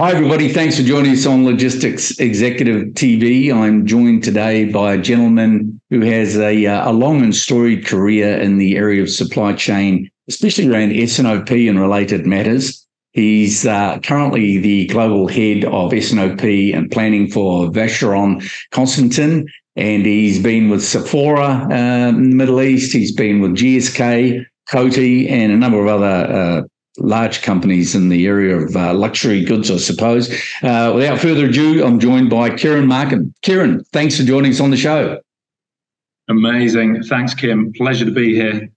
Hi, everybody. Thanks for joining us on Logistics Executive TV. I'm joined today by a gentleman who has a, uh, a long and storied career in the area of supply chain, especially around S&OP related matters. He's uh, currently the global head of S&OP and planning for Vacheron Constantin, and he's been with Sephora uh, in the Middle East. He's been with GSK, Coty, and a number of other uh, large companies in the area of uh, luxury goods, I suppose. Uh, without further ado, I'm joined by Kieran Markham. Kieran, thanks for joining us on the show. Amazing. Thanks, Kim. Pleasure to be here.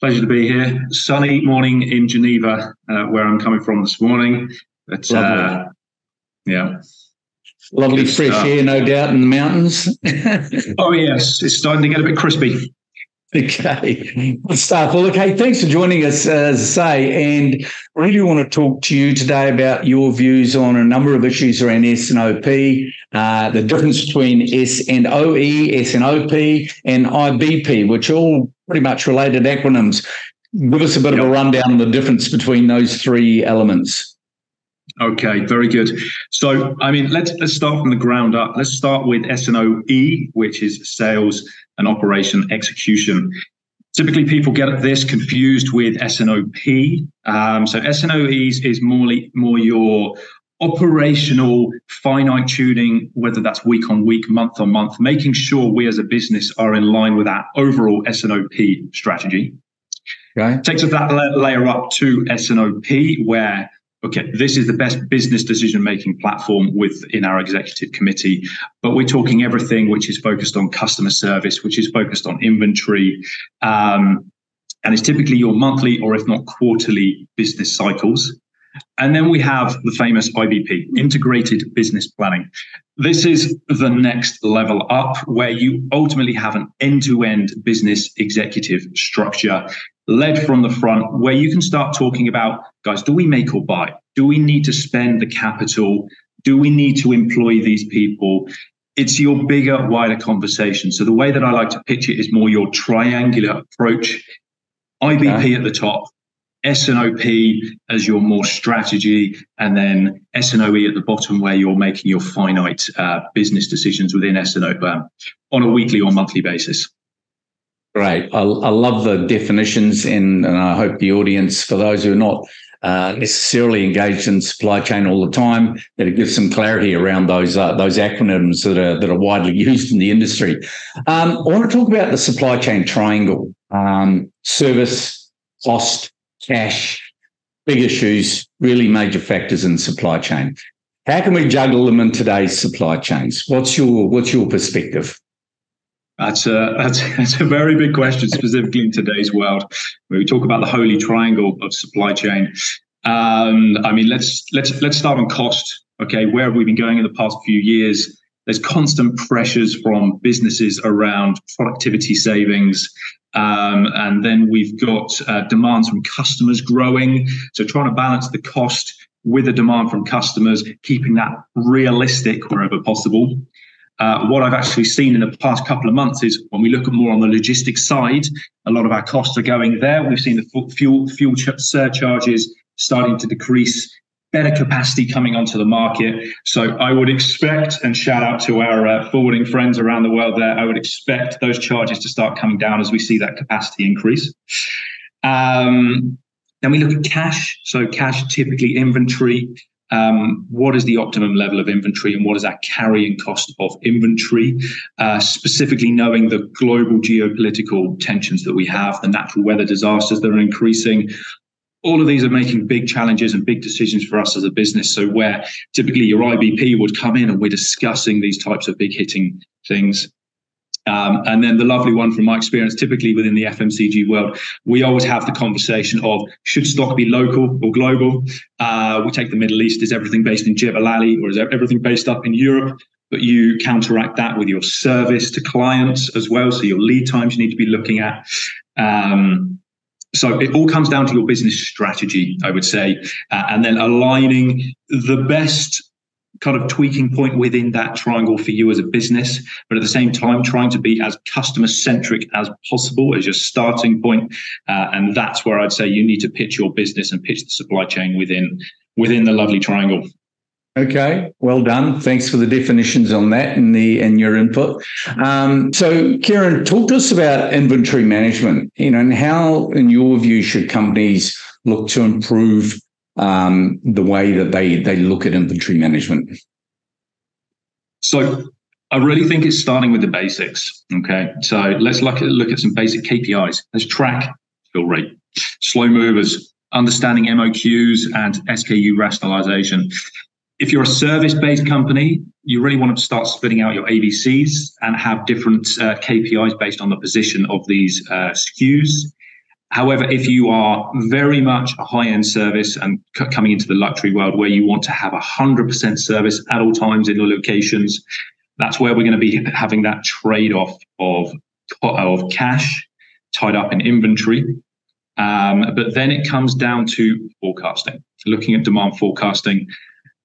Pleasure to be here. Sunny morning in Geneva, uh, where I'm coming from this morning. But uh, yeah. Lovely Good fresh stuff. air, no doubt, in the mountains. oh, yes. It's starting to get a bit crispy. Okay, good stuff. Well, okay, thanks for joining us, uh, as I say, and really want to talk to you today about your views on a number of issues around S and OP, uh, the difference between S and OE, S and OP, and IBP, which are all pretty much related acronyms. Give us a bit yep. of a rundown on the difference between those three elements. Okay, very good. So, I mean, let's let's start from the ground up. Let's start with S and O E, which is sales and operation execution. Typically, people get this confused with SNOP. Um, so SNOEs is more, more your operational finite tuning, whether that's week on week, month on month, making sure we as a business are in line with our overall SNOP strategy. Okay. Takes us that layer up to SNOP, where okay, this is the best business decision making platform within our executive committee. But we're talking everything which is focused on customer service, which is focused on inventory. Um, and it's typically your monthly or if not quarterly business cycles. And then we have the famous IBP, integrated business planning. This is the next level up where you ultimately have an end to end business executive structure led from the front where you can start talking about guys do we make or buy do we need to spend the capital do we need to employ these people it's your bigger wider conversation so the way that i like to pitch it is more your triangular approach ibp okay. at the top S&OP as your more strategy, and then S&OE at the bottom where you're making your finite uh, business decisions within S&OP um, on a weekly or monthly basis. Great. I, I love the definitions, and, and I hope the audience, for those who are not uh, necessarily engaged in supply chain all the time, that it gives some clarity around those uh, those acronyms that are that are widely used in the industry. Um, I want to talk about the supply chain triangle: um, service, cost, cash. Big issues, really major factors in supply chain. How can we juggle them in today's supply chains? What's your what's your perspective? That's a, that's, that's a very big question, specifically in today's world, where we talk about the holy triangle of supply chain. Um, I mean, let's let's let's start on cost. Okay, where have we been going in the past few years? There's constant pressures from businesses around productivity savings, um, and then we've got uh, demands from customers growing. So trying to balance the cost with the demand from customers, keeping that realistic wherever possible. Uh, what I've actually seen in the past couple of months is when we look at more on the logistics side, a lot of our costs are going there. We've seen the fuel fuel surcharges starting to decrease, better capacity coming onto the market. So I would expect, and shout out to our uh, forwarding friends around the world there, I would expect those charges to start coming down as we see that capacity increase. Um, then we look at cash. So cash, typically inventory um, what is the optimum level of inventory and what is that carrying cost of inventory, uh, specifically knowing the global geopolitical tensions that we have, the natural weather disasters that are increasing. All of these are making big challenges and big decisions for us as a business. So, where typically your IBP would come in and we're discussing these types of big hitting things, um, and then the lovely one from my experience, typically within the FMCG world, we always have the conversation of should stock be local or global? Uh, we take the Middle East, is everything based in Jebel Ali or is everything based up in Europe? But you counteract that with your service to clients as well. So your lead times you need to be looking at. Um, so it all comes down to your business strategy, I would say, uh, and then aligning the best kind of tweaking point within that triangle for you as a business, but at the same time, trying to be as customer centric as possible as your starting point. Uh, and that's where I'd say you need to pitch your business and pitch the supply chain within within the lovely triangle. Okay, well done. Thanks for the definitions on that and the and your input. Um, so, Kieran, talk to us about inventory management. You know, and how, in your view, should companies look to improve um, the way that they they look at inventory management? So, I really think it's starting with the basics. Okay, so let's look at look at some basic KPIs. Let's track fill rate, slow movers, understanding MOQs and SKU rationalization if you're a service based company, you really want to start splitting out your ABCs and have different uh, KPIs based on the position of these uh, SKUs. However, if you are very much a high end service and c- coming into the luxury world where you want to have 100% service at all times in your locations, that's where we're going to be having that trade off of, of cash tied up in inventory. Um, but then it comes down to forecasting, looking at demand forecasting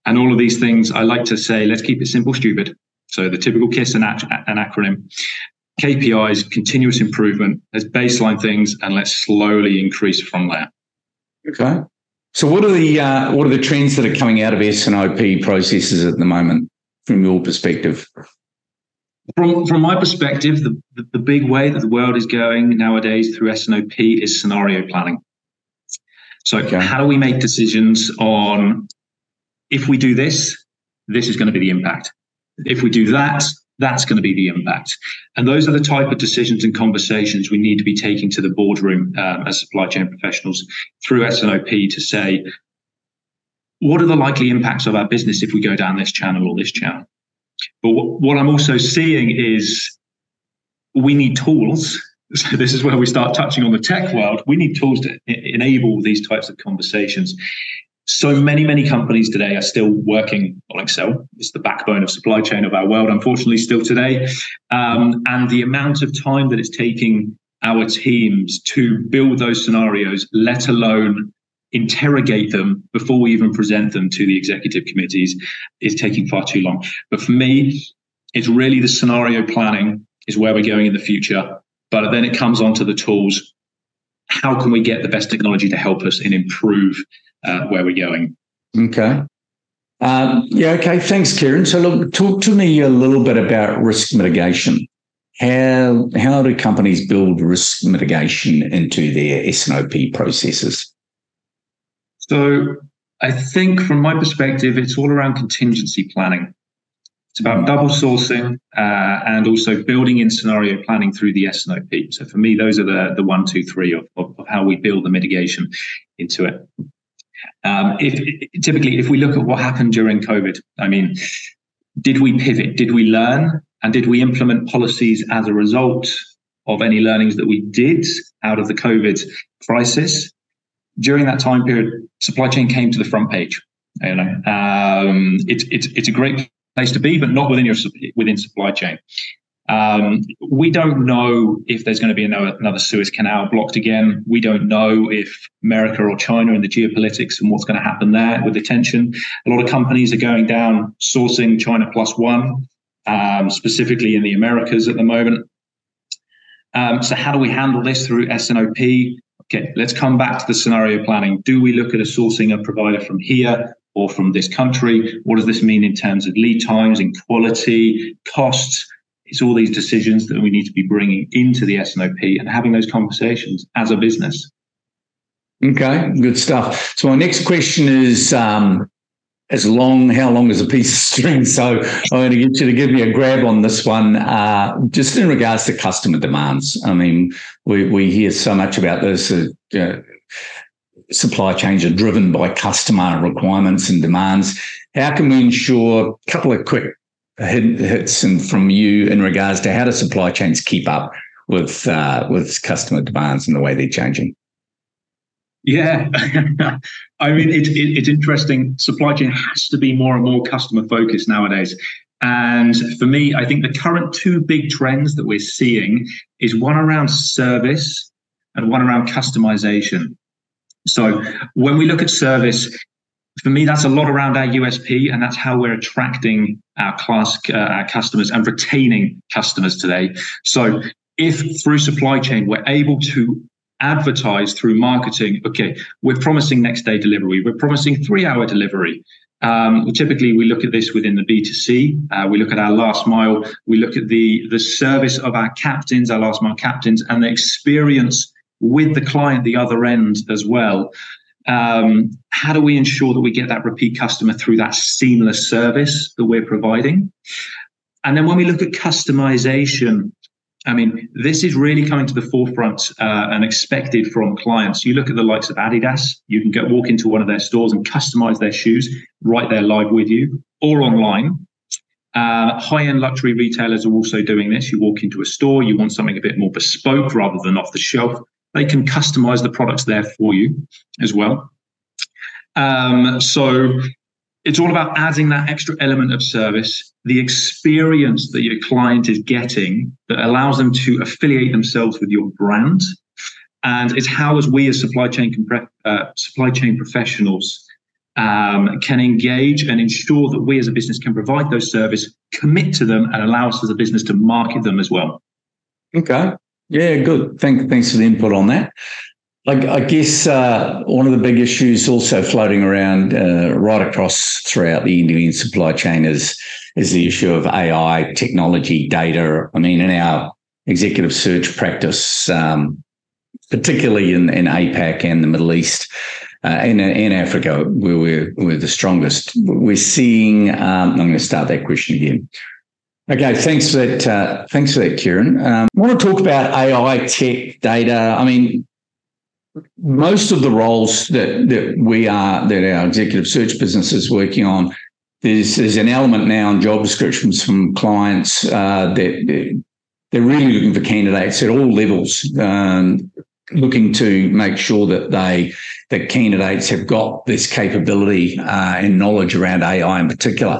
and all of these things, I like to say, let's keep it simple, stupid. So the typical KISS and an acronym. KPIs, continuous improvement, there's baseline things, and let's slowly increase from there. Okay. So what are the uh, what are the trends that are coming out of S&OP processes at the moment, from your perspective? From from my perspective, the, the, the big way that the world is going nowadays through S&OP is scenario planning. So okay. how do we make decisions on if we do this, this is going to be the impact. If we do that, that's going to be the impact. And those are the type of decisions and conversations we need to be taking to the boardroom um, as supply chain professionals through S&OP to say, what are the likely impacts of our business if we go down this channel or this channel? But what I'm also seeing is we need tools. So this is where we start touching on the tech world. We need tools to enable these types of conversations so many, many companies today are still working on Excel. It's the backbone of supply chain of our world, unfortunately, still today. Um, and the amount of time that it's taking our teams to build those scenarios, let alone interrogate them before we even present them to the executive committees, is taking far too long. But for me, it's really the scenario planning is where we're going in the future. But then it comes on to the tools. How can we get the best technology to help us and improve uh, where we're going. Okay. Um, yeah, okay. Thanks, Kieran. So, look, talk to me a little bit about risk mitigation. How how do companies build risk mitigation into their S&OP processes? So, I think from my perspective, it's all around contingency planning. It's about double sourcing uh, and also building in scenario planning through the S&OP. So for me, those are the, the one, two, three of, of, of how we build the mitigation into it. Um, if typically, if we look at what happened during COVID, I mean, did we pivot? Did we learn? And did we implement policies as a result of any learnings that we did out of the COVID crisis? During that time period, supply chain came to the front page. You know, um, it's it's it's a great place to be, but not within your within supply chain. Um, we don't know if there's going to be another, another Suez Canal blocked again. We don't know if America or China and the geopolitics and what's going to happen there with the tension. A lot of companies are going down sourcing China plus one, um, specifically in the Americas at the moment. Um, so how do we handle this through S&OP? Okay, let's come back to the scenario planning. Do we look at a sourcing a provider from here or from this country? What does this mean in terms of lead times and quality, costs? It's all these decisions that we need to be bringing into the S&OP and having those conversations as a business. Okay, good stuff. So my next question is um, as long, how long is a piece of string? So I'm going to get you to give me a grab on this one, uh, just in regards to customer demands. I mean, we, we hear so much about this. Uh, supply chains are driven by customer requirements and demands. How can we ensure a couple of quick hits and from you in regards to how do supply chains keep up with uh, with customer demands and the way they're changing? Yeah, I mean it, it, it's interesting. Supply chain has to be more and more customer focused nowadays. And for me, I think the current two big trends that we're seeing is one around service and one around customization. So when we look at service, for me, that's a lot around our USP, and that's how we're attracting our class, uh, our customers, and retaining customers today. So, if through supply chain we're able to advertise through marketing. Okay, we're promising next day delivery. We're promising three hour delivery. Um, typically, we look at this within the B2C. Uh, we look at our last mile. We look at the, the service of our captains, our last mile captains, and the experience with the client, the other end as well. Um, how do we ensure that we get that repeat customer through that seamless service that we're providing? And then when we look at customization, I mean, this is really coming to the forefront uh, and expected from clients. You look at the likes of Adidas, you can walk into one of their stores and customize their shoes right there live with you or online. Uh, high end luxury retailers are also doing this. You walk into a store, you want something a bit more bespoke rather than off the shelf. They can customize the products there for you as well. Um, so it's all about adding that extra element of service, the experience that your client is getting that allows them to affiliate themselves with your brand. And it's how, as we as supply chain uh, supply chain professionals, um, can engage and ensure that we as a business can provide those services, commit to them, and allow us as a business to market them as well. Okay. Yeah, good. Thank, thanks for the input on that. I, I guess uh, one of the big issues also floating around uh, right across throughout the Indian supply chain is is the issue of AI, technology, data. I mean, in our executive search practice, um, particularly in, in APAC and the Middle East, uh, and in Africa, where we're, we're the strongest, we're seeing. Um, I'm going to start that question again. Okay, thanks for that. Uh, thanks for that, Kieran. Um, I want to talk about AI, tech, data. I mean, most of the roles that that we are that our executive search business is working on, there's there's an element now in job descriptions from clients uh, that they're really looking for candidates at all levels, um, looking to make sure that they that candidates have got this capability uh, and knowledge around AI in particular.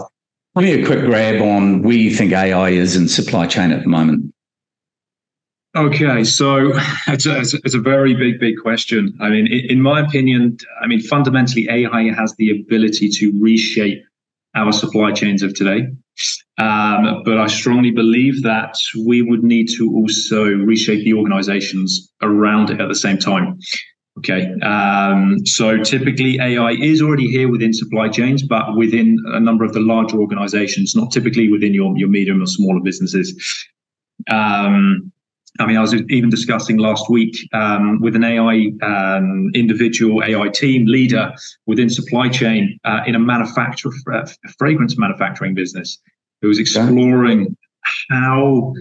Give me a quick grab on where you think AI is in supply chain at the moment. Okay, so it's a, it's a, very big, big question. I mean, in my opinion, I mean, fundamentally, AI has the ability to reshape our supply chains of today. Um, but I strongly believe that we would need to also reshape the organizations around it at the same time. Okay, um, so typically AI is already here within supply chains, but within a number of the larger organizations, not typically within your, your medium or smaller businesses. Um, I mean, I was even discussing last week um, with an AI um, individual, AI team leader within supply chain uh, in a manufacturer, uh, fragrance manufacturing business, who was exploring how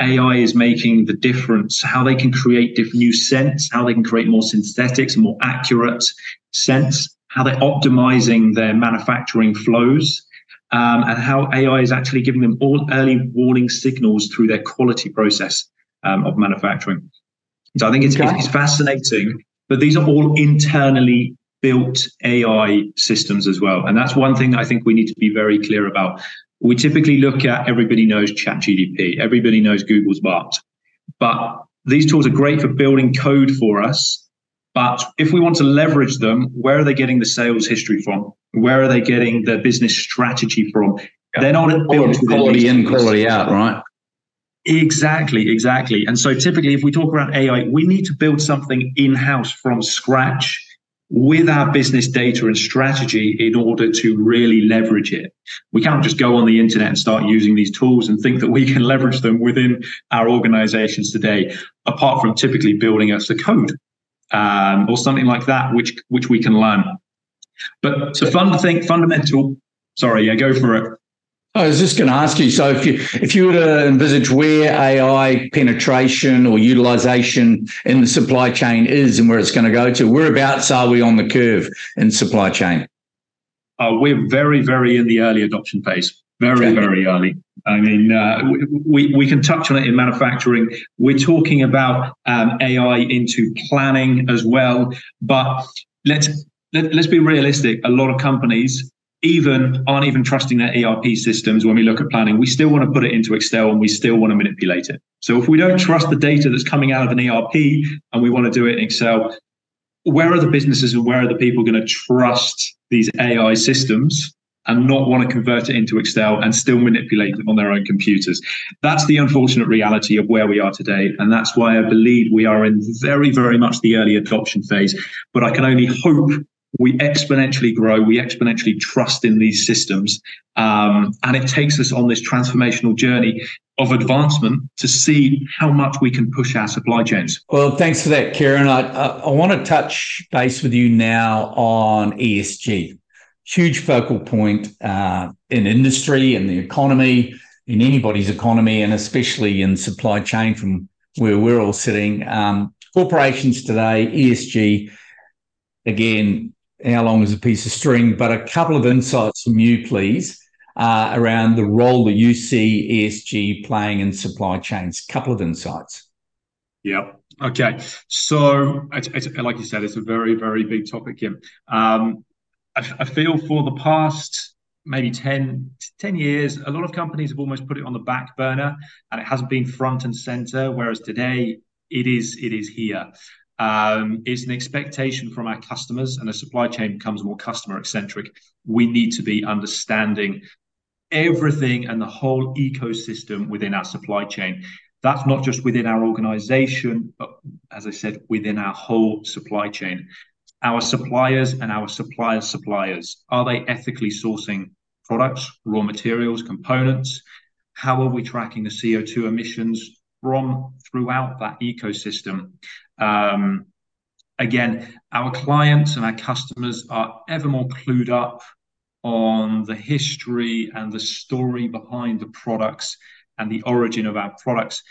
AI is making the difference, how they can create different new scents, how they can create more synthetics, more accurate scents, how they're optimizing their manufacturing flows. Um, and how AI is actually giving them all early warning signals through their quality process um, of manufacturing. So I think it's, okay. it's fascinating, but these are all internally built AI systems as well. And that's one thing that I think we need to be very clear about. We typically look at everybody knows ChatGPT, everybody knows Google's Bard, but these tools are great for building code for us. But if we want to leverage them, where are they getting the sales history from? Where are they getting the business strategy from? Yeah. They're not built quality in, quality out, right? Exactly, exactly. And so typically, if we talk around AI, we need to build something in house from scratch with our business data and strategy in order to really leverage it. We can't just go on the internet and start using these tools and think that we can leverage them within our organizations today, apart from typically building us a code um, or something like that, which which we can learn. But the fun thing, fundamental. Sorry, yeah, go for it. I was just going to ask you. So, if you if you were to envisage where AI penetration or utilization in the supply chain is and where it's going to go to, whereabouts are we on the curve in supply chain? Uh, we're very, very in the early adoption phase. Very, okay. very early. I mean, uh, we we can touch on it in manufacturing. We're talking about um, AI into planning as well. But let's let, let's be realistic. A lot of companies even aren't even trusting their ERP systems when we look at planning. We still want to put it into Excel and we still want to manipulate it. So if we don't trust the data that's coming out of an ERP and we want to do it in Excel, where are the businesses and where are the people going to trust these AI systems and not want to convert it into Excel and still manipulate it on their own computers. That's the unfortunate reality of where we are today. And that's why I believe we are in very, very much the early adoption phase. But I can only hope we exponentially grow, we exponentially trust in these systems. Um, and it takes us on this transformational journey of advancement to see how much we can push our supply chains. Well, thanks for that, Kieran. I, I, I want to touch base with you now on ESG. Huge focal point uh, in industry and the economy, in anybody's economy, and especially in supply chain from where we're all sitting. Um, corporations today, ESG, again, how long is a piece of string? But a couple of insights from you, please uh, around the role that you see ESG playing in supply chains. Couple of insights. Yeah. Okay. So, it's, it's, like you said, it's a very, very big topic, Kim. Um, I, I, feel for the past maybe 10, 10 years, a lot of companies have almost put it on the back burner and it hasn't been front and center, whereas today it is it is here. Um, it's an expectation from our customers, and a supply chain becomes more customer eccentric. We need to be understanding everything and the whole ecosystem within our supply chain. That's not just within our organization, but as I said, within our whole supply chain. Our suppliers and our suppliers' suppliers are they ethically sourcing products, raw materials, components? How are we tracking the CO2 emissions from throughout that ecosystem? Um, again, our clients and our customers are ever more clued up on the history and the story behind the products and the origin of our products.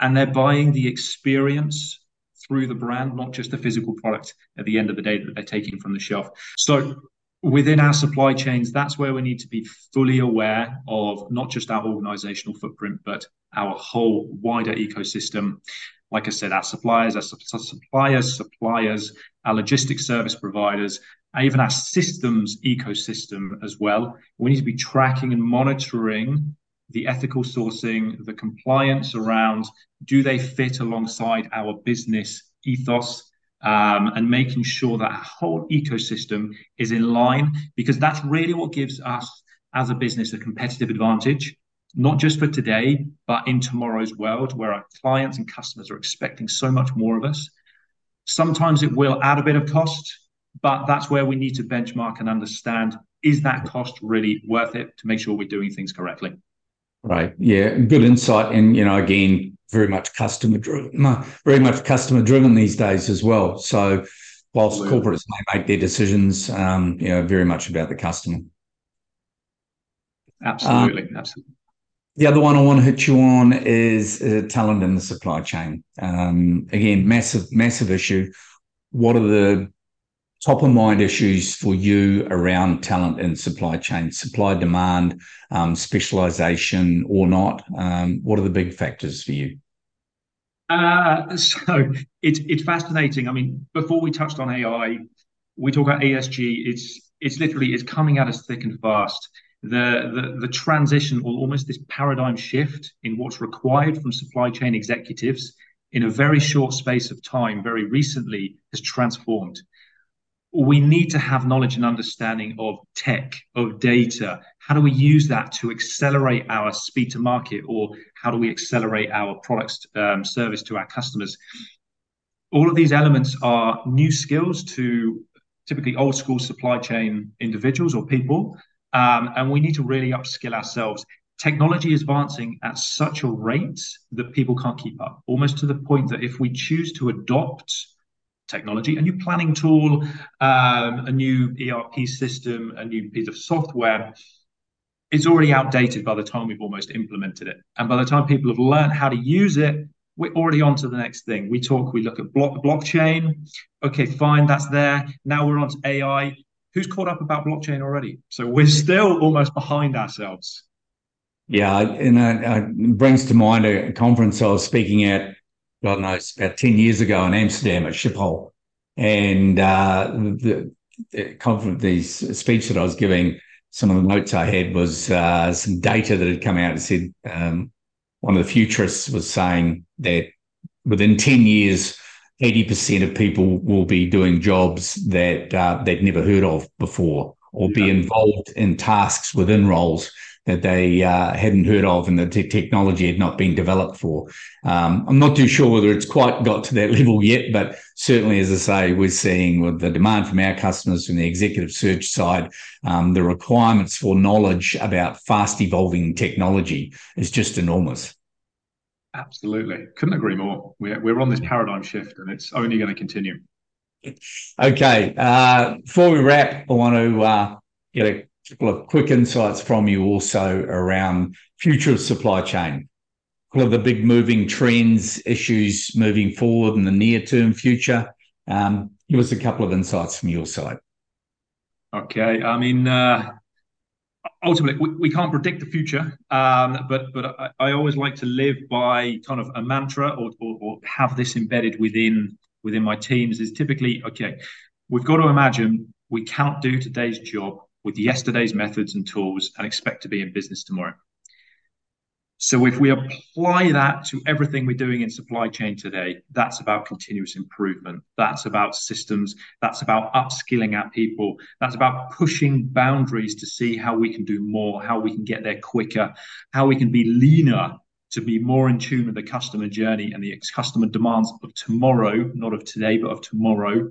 And they're buying the experience through the brand, not just the physical product at the end of the day that they're taking from the shelf. So within our supply chains, that's where we need to be fully aware of not just our organizational footprint, but our whole wider ecosystem. Like I said, our suppliers, our suppliers, suppliers, our logistics service providers, even our systems ecosystem as well. We need to be tracking and monitoring the ethical sourcing, the compliance around do they fit alongside our business ethos, um, and making sure that our whole ecosystem is in line, because that's really what gives us as a business a competitive advantage, not just for today, but in tomorrow's world where our clients and customers are expecting so much more of us. Sometimes it will add a bit of cost, but that's where we need to benchmark and understand is that cost really worth it to make sure we're doing things correctly? Right. Yeah. Good insight. And, you know, again, very much customer driven, very much customer driven these days as well. So, whilst Absolutely. corporates may make their decisions, um, you know, very much about the customer. Absolutely. Um, Absolutely. The other one I want to hit you on is uh, talent in the supply chain. Um, again, massive, massive issue. What are the top of mind issues for you around talent and supply chain, supply demand, um, specialization or not? Um, what are the big factors for you? Uh, so it's it's fascinating. I mean, before we touched on AI, we talk about ESG. It's it's literally it's coming at us thick and fast. The, the the transition or almost this paradigm shift in what's required from supply chain executives in a very short space of time, very recently, has transformed we need to have knowledge and understanding of tech, of data. How do we use that to accelerate our speed to market, or how do we accelerate our products um, service to our customers? All of these elements are new skills to typically old school supply chain individuals or people, um, and we need to really upskill ourselves. Technology is advancing at such a rate that people can't keep up, almost to the point that if we choose to adopt technology, a new planning tool, um, a new ERP system, a new piece of software, it's already outdated by the time we've almost implemented it. And by the time people have learned how to use it, we're already on to the next thing. We talk, we look at block, blockchain. Okay, fine, that's there. Now we're on to AI. Who's caught up about blockchain already? So we're still almost behind ourselves. Yeah, and it brings to mind a conference I was speaking at God knows, about 10 years ago in Amsterdam at Schiphol. And uh, the, the conference, the speech that I was giving, some of the notes I had was uh, some data that had come out and said um, one of the futurists was saying that within 10 years, 80% of people will be doing jobs that uh, they'd never heard of before or be involved in tasks within roles that they uh, hadn't heard of and the te- technology had not been developed for. Um, I'm not too sure whether it's quite got to that level yet, but certainly, as I say, we're seeing with the demand from our customers from the executive search side, um, the requirements for knowledge about fast evolving technology is just enormous. Absolutely. Couldn't agree more. We're, we're on this paradigm shift and it's only going to continue. Okay. Uh, before we wrap, I want to uh, get a couple of quick insights from you also around future of supply chain. What are the big moving trends, issues moving forward in the near term future? Um, give us a couple of insights from your side. Okay. I mean, uh, ultimately, we, we, can't predict the future, um, but but I, I, always like to live by kind of a mantra or, or, or have this embedded within within my teams. Is typically okay. We've got to imagine we can't do today's job with yesterday's methods and tools and expect to be in business tomorrow. So if we apply that to everything we're doing in supply chain today, that's about continuous improvement. That's about systems. That's about upskilling our people. That's about pushing boundaries to see how we can do more, how we can get there quicker, how we can be leaner to be more in tune with the customer journey and the customer demands of tomorrow, not of today, but of tomorrow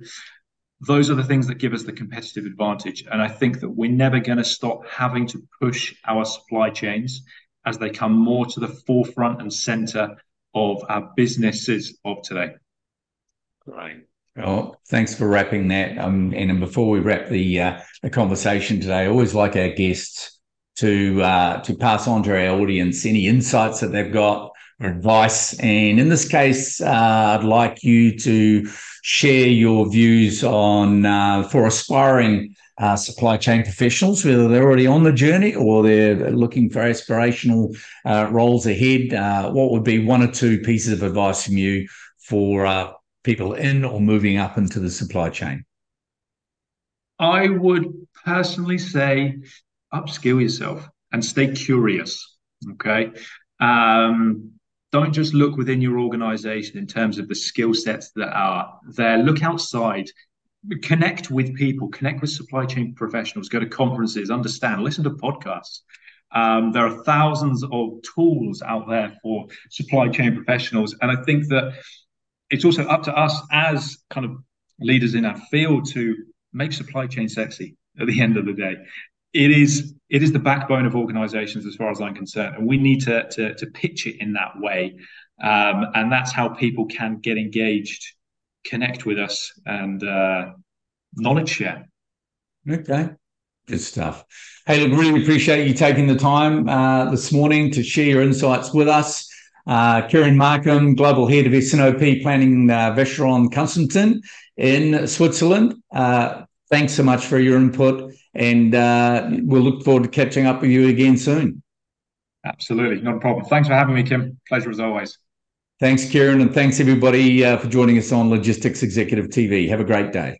those are the things that give us the competitive advantage. And I think that we're never going to stop having to push our supply chains as they come more to the forefront and center of our businesses of today. Great. Well, thanks for wrapping that. Um, and before we wrap the uh, the conversation today, I always like our guests to uh, to pass on to our audience any insights that they've got or advice. And in this case, uh, I'd like you to share your views on uh, for aspiring uh, supply chain professionals, whether they're already on the journey or they're looking for aspirational uh, roles ahead. Uh, what would be one or two pieces of advice from you for uh, people in or moving up into the supply chain? I would personally say upskill yourself and stay curious. Okay. Um, don't just look within your organization in terms of the skill sets that are there. Look outside, connect with people, connect with supply chain professionals, go to conferences, understand, listen to podcasts. Um, there are thousands of tools out there for supply chain professionals. And I think that it's also up to us as kind of leaders in our field to make supply chain sexy at the end of the day it is it is the backbone of organizations as far as i'm concerned and we need to to, to pitch it in that way um, and that's how people can get engaged connect with us and uh, knowledge share okay good stuff hey look really appreciate you taking the time uh, this morning to share your insights with us uh, Kieran Markham, Global Head of S&OP Planning uh, Vacheron Constantin in Switzerland. Uh, thanks so much for your input and uh, we'll look forward to catching up with you again soon. Absolutely, not a problem. Thanks for having me, Kim. Pleasure as always. Thanks, Kieran, and thanks everybody uh, for joining us on Logistics Executive TV. Have a great day.